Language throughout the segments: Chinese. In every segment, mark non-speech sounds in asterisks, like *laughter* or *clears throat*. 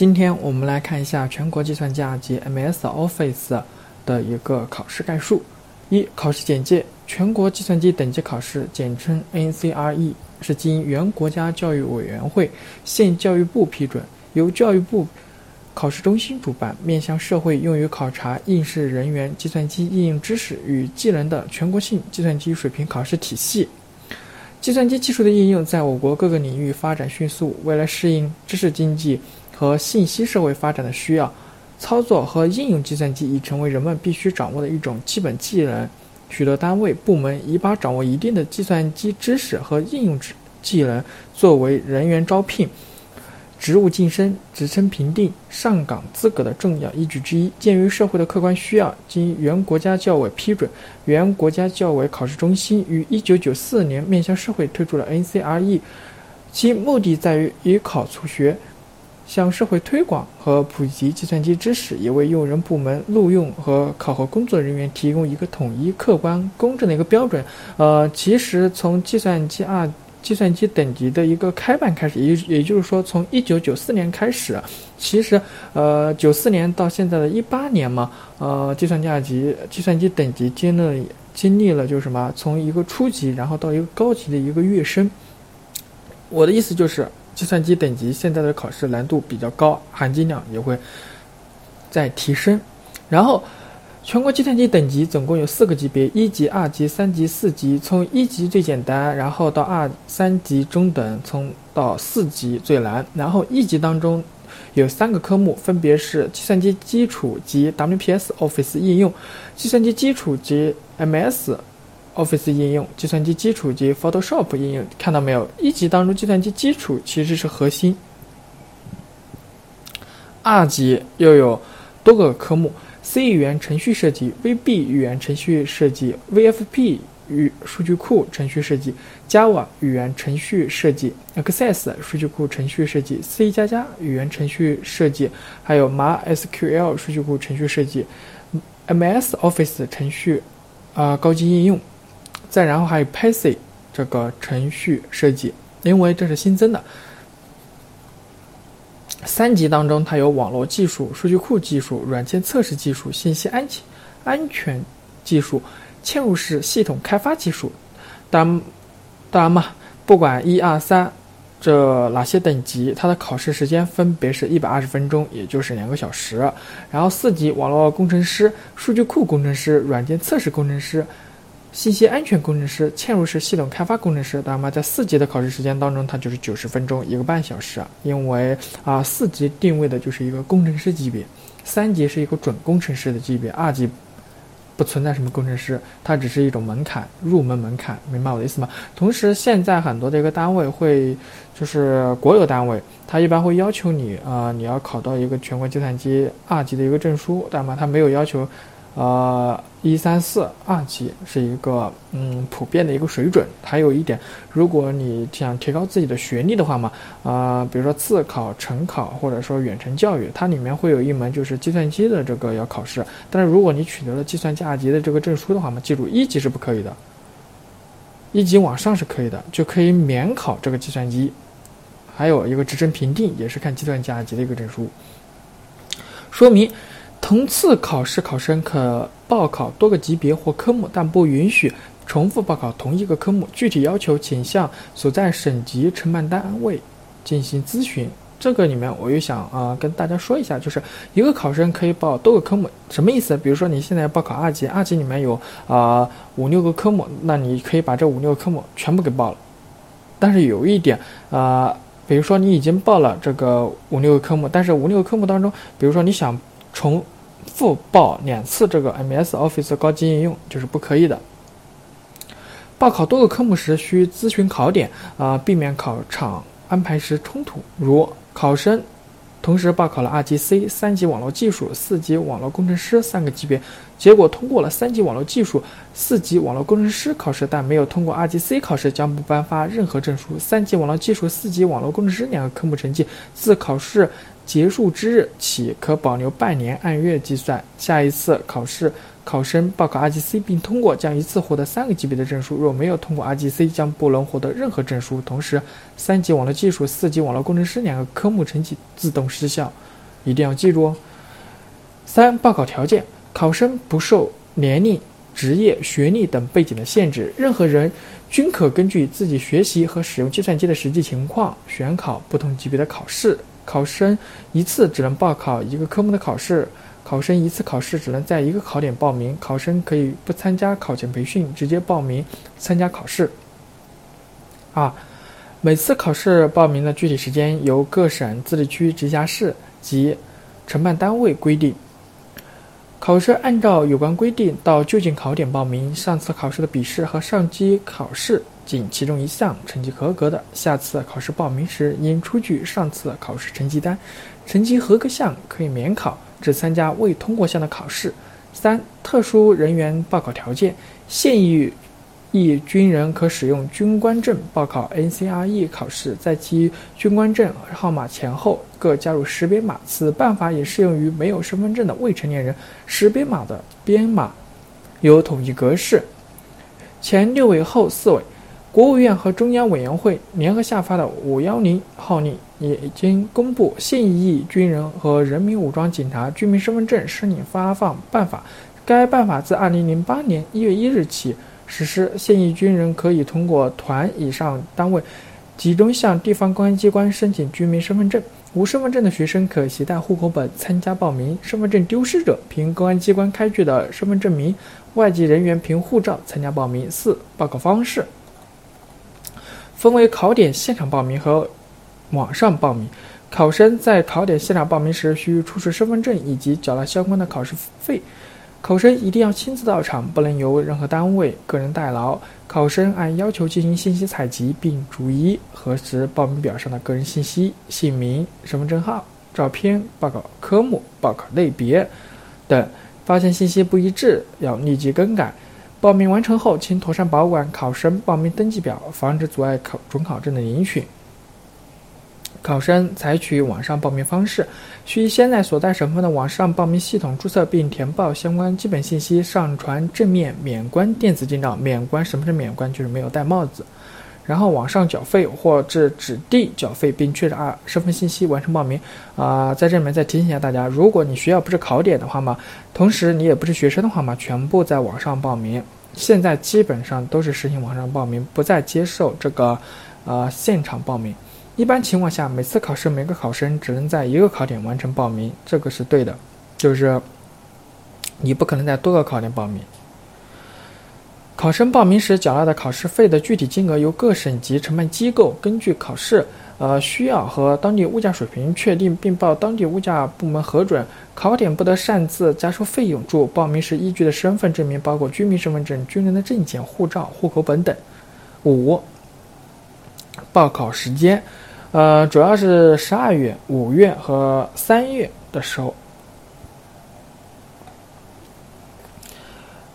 今天我们来看一下全国计算机二级 MS Office 的一个考试概述。一、考试简介：全国计算机等级考试，简称 NCRE，是经原国家教育委员会、县教育部批准，由教育部考试中心主办，面向社会用于考察应试人员计算机应用知识与技能的全国性计算机水平考试体系。计算机技术的应用在我国各个领域发展迅速，为了适应知识经济。和信息社会发展的需要，操作和应用计算机已成为人们必须掌握的一种基本技能。许多单位部门已把掌握一定的计算机知识和应用技技能作为人员招聘、职务晋升、职称评定、上岗资格的重要依据之一。鉴于社会的客观需要，经原国家教委批准，原国家教委考试中心于一九九四年面向社会推出了 NCRE，其目的在于以考促学。向社会推广和普及计算机知识，也为用人部门录用和考核工作人员提供一个统一、客观、公正的一个标准。呃，其实从计算机二、计算机等级的一个开办开始，也也就是说，从一九九四年开始，其实呃，九四年到现在的一八年嘛，呃，计算机二级、计算机等级经历经历了就是什么，从一个初级，然后到一个高级的一个跃升。我的意思就是。计算机等级现在的考试难度比较高，含金量也会在提升。然后，全国计算机等级总共有四个级别：一级、二级、三级、四级。从一级最简单，然后到二三级中等，从到四级最难。然后一级当中有三个科目，分别是计算机基础及 WPS Office 应用、计算机基础及 MS。Office 应用、计算机基础及 Photoshop 应用，看到没有？一级当中，计算机基础其实是核心。二级又有多个科目：C 语言程序设计、VB 语言程序设计、VFP 与数据库程序设计、Java 语言程序设计、Access 数据库程序设计、C 加加语言程序设计，还有 MySQL 数据库程序设计、MS Office 程序啊高级应用。再然后还有 PC 这个程序设计，因为这是新增的。三级当中，它有网络技术、数据库技术、软件测试技术、信息安全安全技术、嵌入式系统开发技术。当当然嘛，不管一二三这哪些等级，它的考试时间分别是一百二十分钟，也就是两个小时。然后四级网络工程师、数据库工程师、软件测试工程师。信息安全工程师、嵌入式系统开发工程师，那么在四级的考试时间当中，它就是九十分钟，一个半小时啊。因为啊，四级定位的就是一个工程师级别，三级是一个准工程师的级别，二级不存在什么工程师，它只是一种门槛，入门门槛，明白我的意思吗？同时，现在很多的一个单位会，就是国有单位，它一般会要求你啊，你要考到一个全国计算机二级的一个证书，那么它没有要求。呃，一三四二级是一个嗯普遍的一个水准。还有一点，如果你想提高自己的学历的话嘛，啊，比如说自考、成考或者说远程教育，它里面会有一门就是计算机的这个要考试。但是如果你取得了计算机二级的这个证书的话嘛，记住一级是不可以的，一级往上是可以的，就可以免考这个计算机。还有一个职称评定也是看计算机二级的一个证书，说明。同次考试考生可报考多个级别或科目，但不允许重复报考同一个科目。具体要求请向所在省级承办单位进行咨询。这个里面我又想啊跟大家说一下，就是一个考生可以报多个科目，什么意思？比如说你现在报考二级，二级里面有啊五六个科目，那你可以把这五六个科目全部给报了。但是有一点啊，比如说你已经报了这个五六个科目，但是五六个科目当中，比如说你想。重复报两次这个 MS Office 高级应用就是不可以的。报考多个科目时需咨询考点啊，避免考场安排时冲突。如考生同时报考了二级 C、三级网络技术、四级网络工程师三个级别，结果通过了三级网络技术、四级网络工程师考试，但没有通过二级 C 考试，将不颁发任何证书。三级网络技术、四级网络工程师两个科目成绩自考试。结束之日起可保留半年，按月计算。下一次考试，考生报考 RGC 并通过，将一次获得三个级别的证书；若没有通过 RGC，将不能获得任何证书。同时，三级网络技术、四级网络工程师两个科目成绩自动失效，一定要记住哦。三、报考条件：考生不受年龄、职业、学历等背景的限制，任何人均可根据自己学习和使用计算机的实际情况选考不同级别的考试。考生一次只能报考一个科目的考试，考生一次考试只能在一个考点报名，考生可以不参加考前培训，直接报名参加考试。啊，每次考试报名的具体时间由各省、自治区、直辖市及承办单位规定。考生按照有关规定到就近考点报名。上次考试的笔试和上机考试仅其中一项成绩合格的，下次考试报名时应出具上次考试成绩单。成绩合格项可以免考，只参加未通过项的考试。三、特殊人员报考条件：现役。役军人可使用军官证报考 NCRE 考试，在其军官证号码前后各加入识别码。此办法也适用于没有身份证的未成年人。识别码的编码有统一格式，前六位后四位。国务院和中央委员会联合下发的“五幺零”号令已经公布《现役军人和人民武装警察居民身份证申领发放办法》。该办法自二零零八年一月一日起。实施现役军人可以通过团以上单位集中向地方公安机关申请居民身份证。无身份证的学生可携带户口本参加报名。身份证丢失者凭公安机关开具的身份证明。外籍人员凭护照参加报名。四、报考方式分为考点现场报名和网上报名。考生在考点现场报名时需出示身份证以及缴纳相关的考试费。考生一定要亲自到场，不能由任何单位、个人代劳。考生按要求进行信息采集，并逐一核实报名表上的个人信息、姓名、身份证号、照片、报考科目、报考类别等。发现信息不一致，要立即更改。报名完成后，请妥善保管考生报名登记表，防止阻碍考准考证的领取。考生采取网上报名方式，需先在所在省份的网上报名系统注册并填报相关基本信息，上传正面免关电子进照，免关什么是免关？就是没有戴帽子。然后网上缴费或至指定缴费并确认啊身份信息，完成报名。啊，在这里面再提醒一下大家，如果你学校不是考点的话嘛，同时你也不是学生的话嘛，全部在网上报名。现在基本上都是实行网上报名，不再接受这个呃现场报名。一般情况下，每次考试每个考生只能在一个考点完成报名，这个是对的，就是你不可能在多个考点报名。考生报名时缴纳的考试费的具体金额由各省级承办机构根据考试呃需要和当地物价水平确定，并报当地物价部门核准。考点不得擅自加收费用。注：报名时依据的身份证明包括居民身份证、军人的证件、护照、户口本等。五、报考时间。呃，主要是十二月、五月和三月的时候。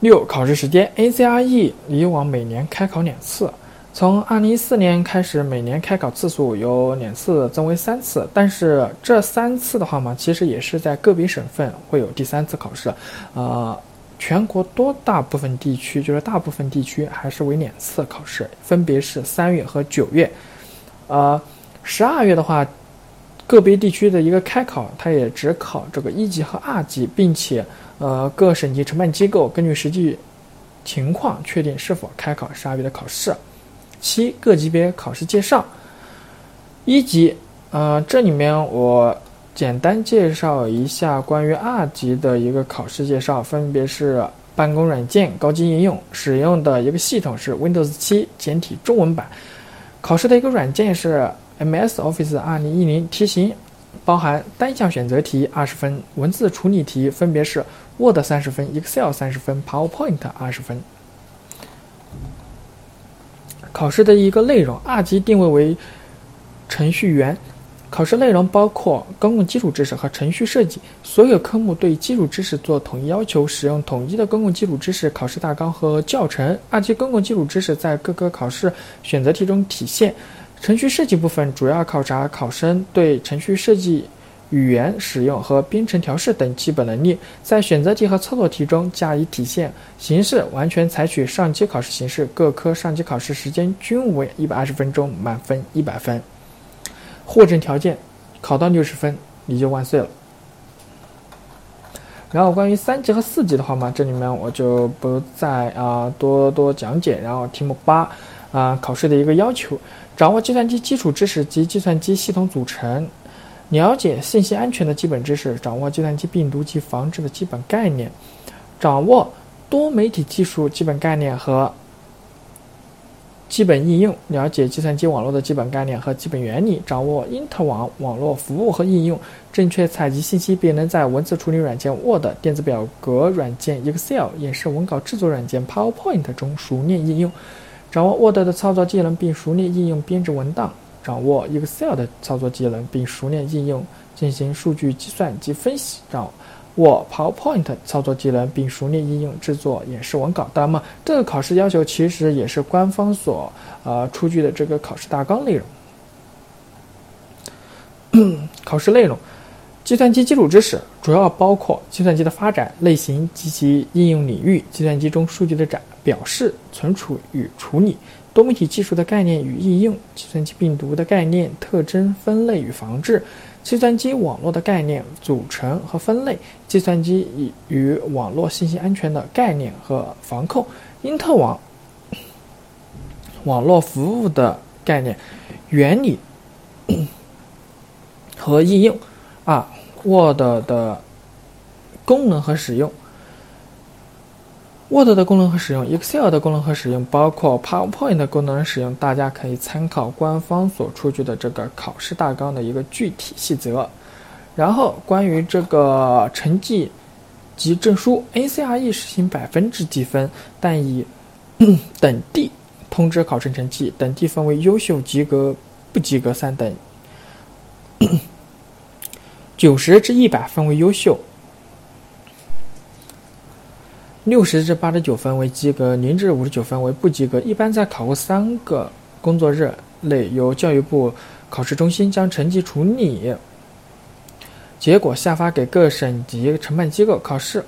六、考试时间，ACRE 以往每年开考两次，从二零一四年开始，每年开考次数由两次增为三次。但是这三次的话嘛，其实也是在个别省份会有第三次考试，呃，全国多大部分地区，就是大部分地区还是为两次考试，分别是三月和九月，呃。十二月的话，个别地区的一个开考，它也只考这个一级和二级，并且，呃，各省级承办机构根据实际情况确定是否开考十二月的考试。七各级别考试介绍，一级，呃，这里面我简单介绍一下关于二级的一个考试介绍，分别是办公软件高级应用，使用的一个系统是 Windows 七简体中文版，考试的一个软件是。MS Office 2010题型包含单项选择题二十分，文字处理题分别是 Word 三十分，Excel 三十分，PowerPoint 二十分。考试的一个内容，二级定位为程序员，考试内容包括公共基础知识和程序设计，所有科目对基础知识做统一要求，使用统一的公共基础知识考试大纲和教程。二级公共基础知识在各个考试选择题中体现。程序设计部分主要考察考生对程序设计语言使用和编程调试等基本能力，在选择题和操作题中加以体现。形式完全采取上机考试形式，各科上机考试时间均为一百二十分钟，满分一百分。获证条件：考到六十分，你就万岁了。然后关于三级和四级的话嘛，这里面我就不再啊多多讲解。然后题目八啊，考试的一个要求：掌握计算机基础知识及计算机系统组成，了解信息安全的基本知识，掌握计算机病毒及防治的基本概念，掌握多媒体技术基本概念和。基本应用，了解计算机网络的基本概念和基本原理，掌握因特网网络服务和应用，正确采集信息，并能在文字处理软件 Word、电子表格软件 Excel、演示文稿制作软件 PowerPoint 中熟练应用，掌握 Word 的操作技能，并熟练应用编制文档，掌握 Excel 的操作技能，并熟练应用进行数据计算及分析，掌。握 PowerPoint 操作技能，并熟练应用制作演示文稿。那么，这个考试要求其实也是官方所呃出具的这个考试大纲内容。*coughs* 考试内容：计算机基础知识主要包括计算机的发展类型及其应用领域，计算机中数据的展表示、存储与处理，多媒体技术的概念与应用，计算机病毒的概念、特征、分类与防治。计算机网络的概念、组成和分类，计算机与与网络信息安全的概念和防控，因特网网络服务的概念、原理和应用，啊，Word 的功能和使用。Word 的功能和使用，Excel 的功能和使用，包括 PowerPoint 的功能使用，大家可以参考官方所出具的这个考试大纲的一个具体细则。然后关于这个成绩及证书，ACRE 实行百分制计分，但以 *clears throat* 等地通知考生成绩，等地分为优秀、及格、不及格三等，九十至一百分为优秀。六十至八十九分为及格，零至五十九分为不及格。一般在考后三个工作日内，由教育部考试中心将成绩处理结果下发给各省级承办机构。考试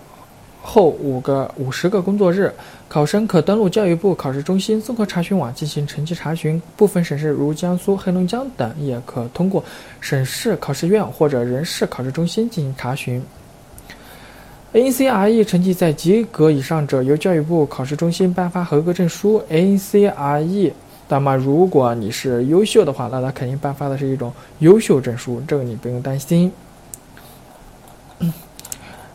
后五个五十个工作日，考生可登录教育部考试中心综合查询网进行成绩查询。部分省市如江苏、黑龙江等，也可通过省市考试院或者人事考试中心进行查询。ACRE 成绩在及格以上者，由教育部考试中心颁发合格证书。ACRE，那么如果你是优秀的话，那他肯定颁发的是一种优秀证书，这个你不用担心。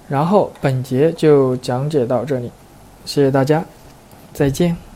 然后本节就讲解到这里，谢谢大家，再见。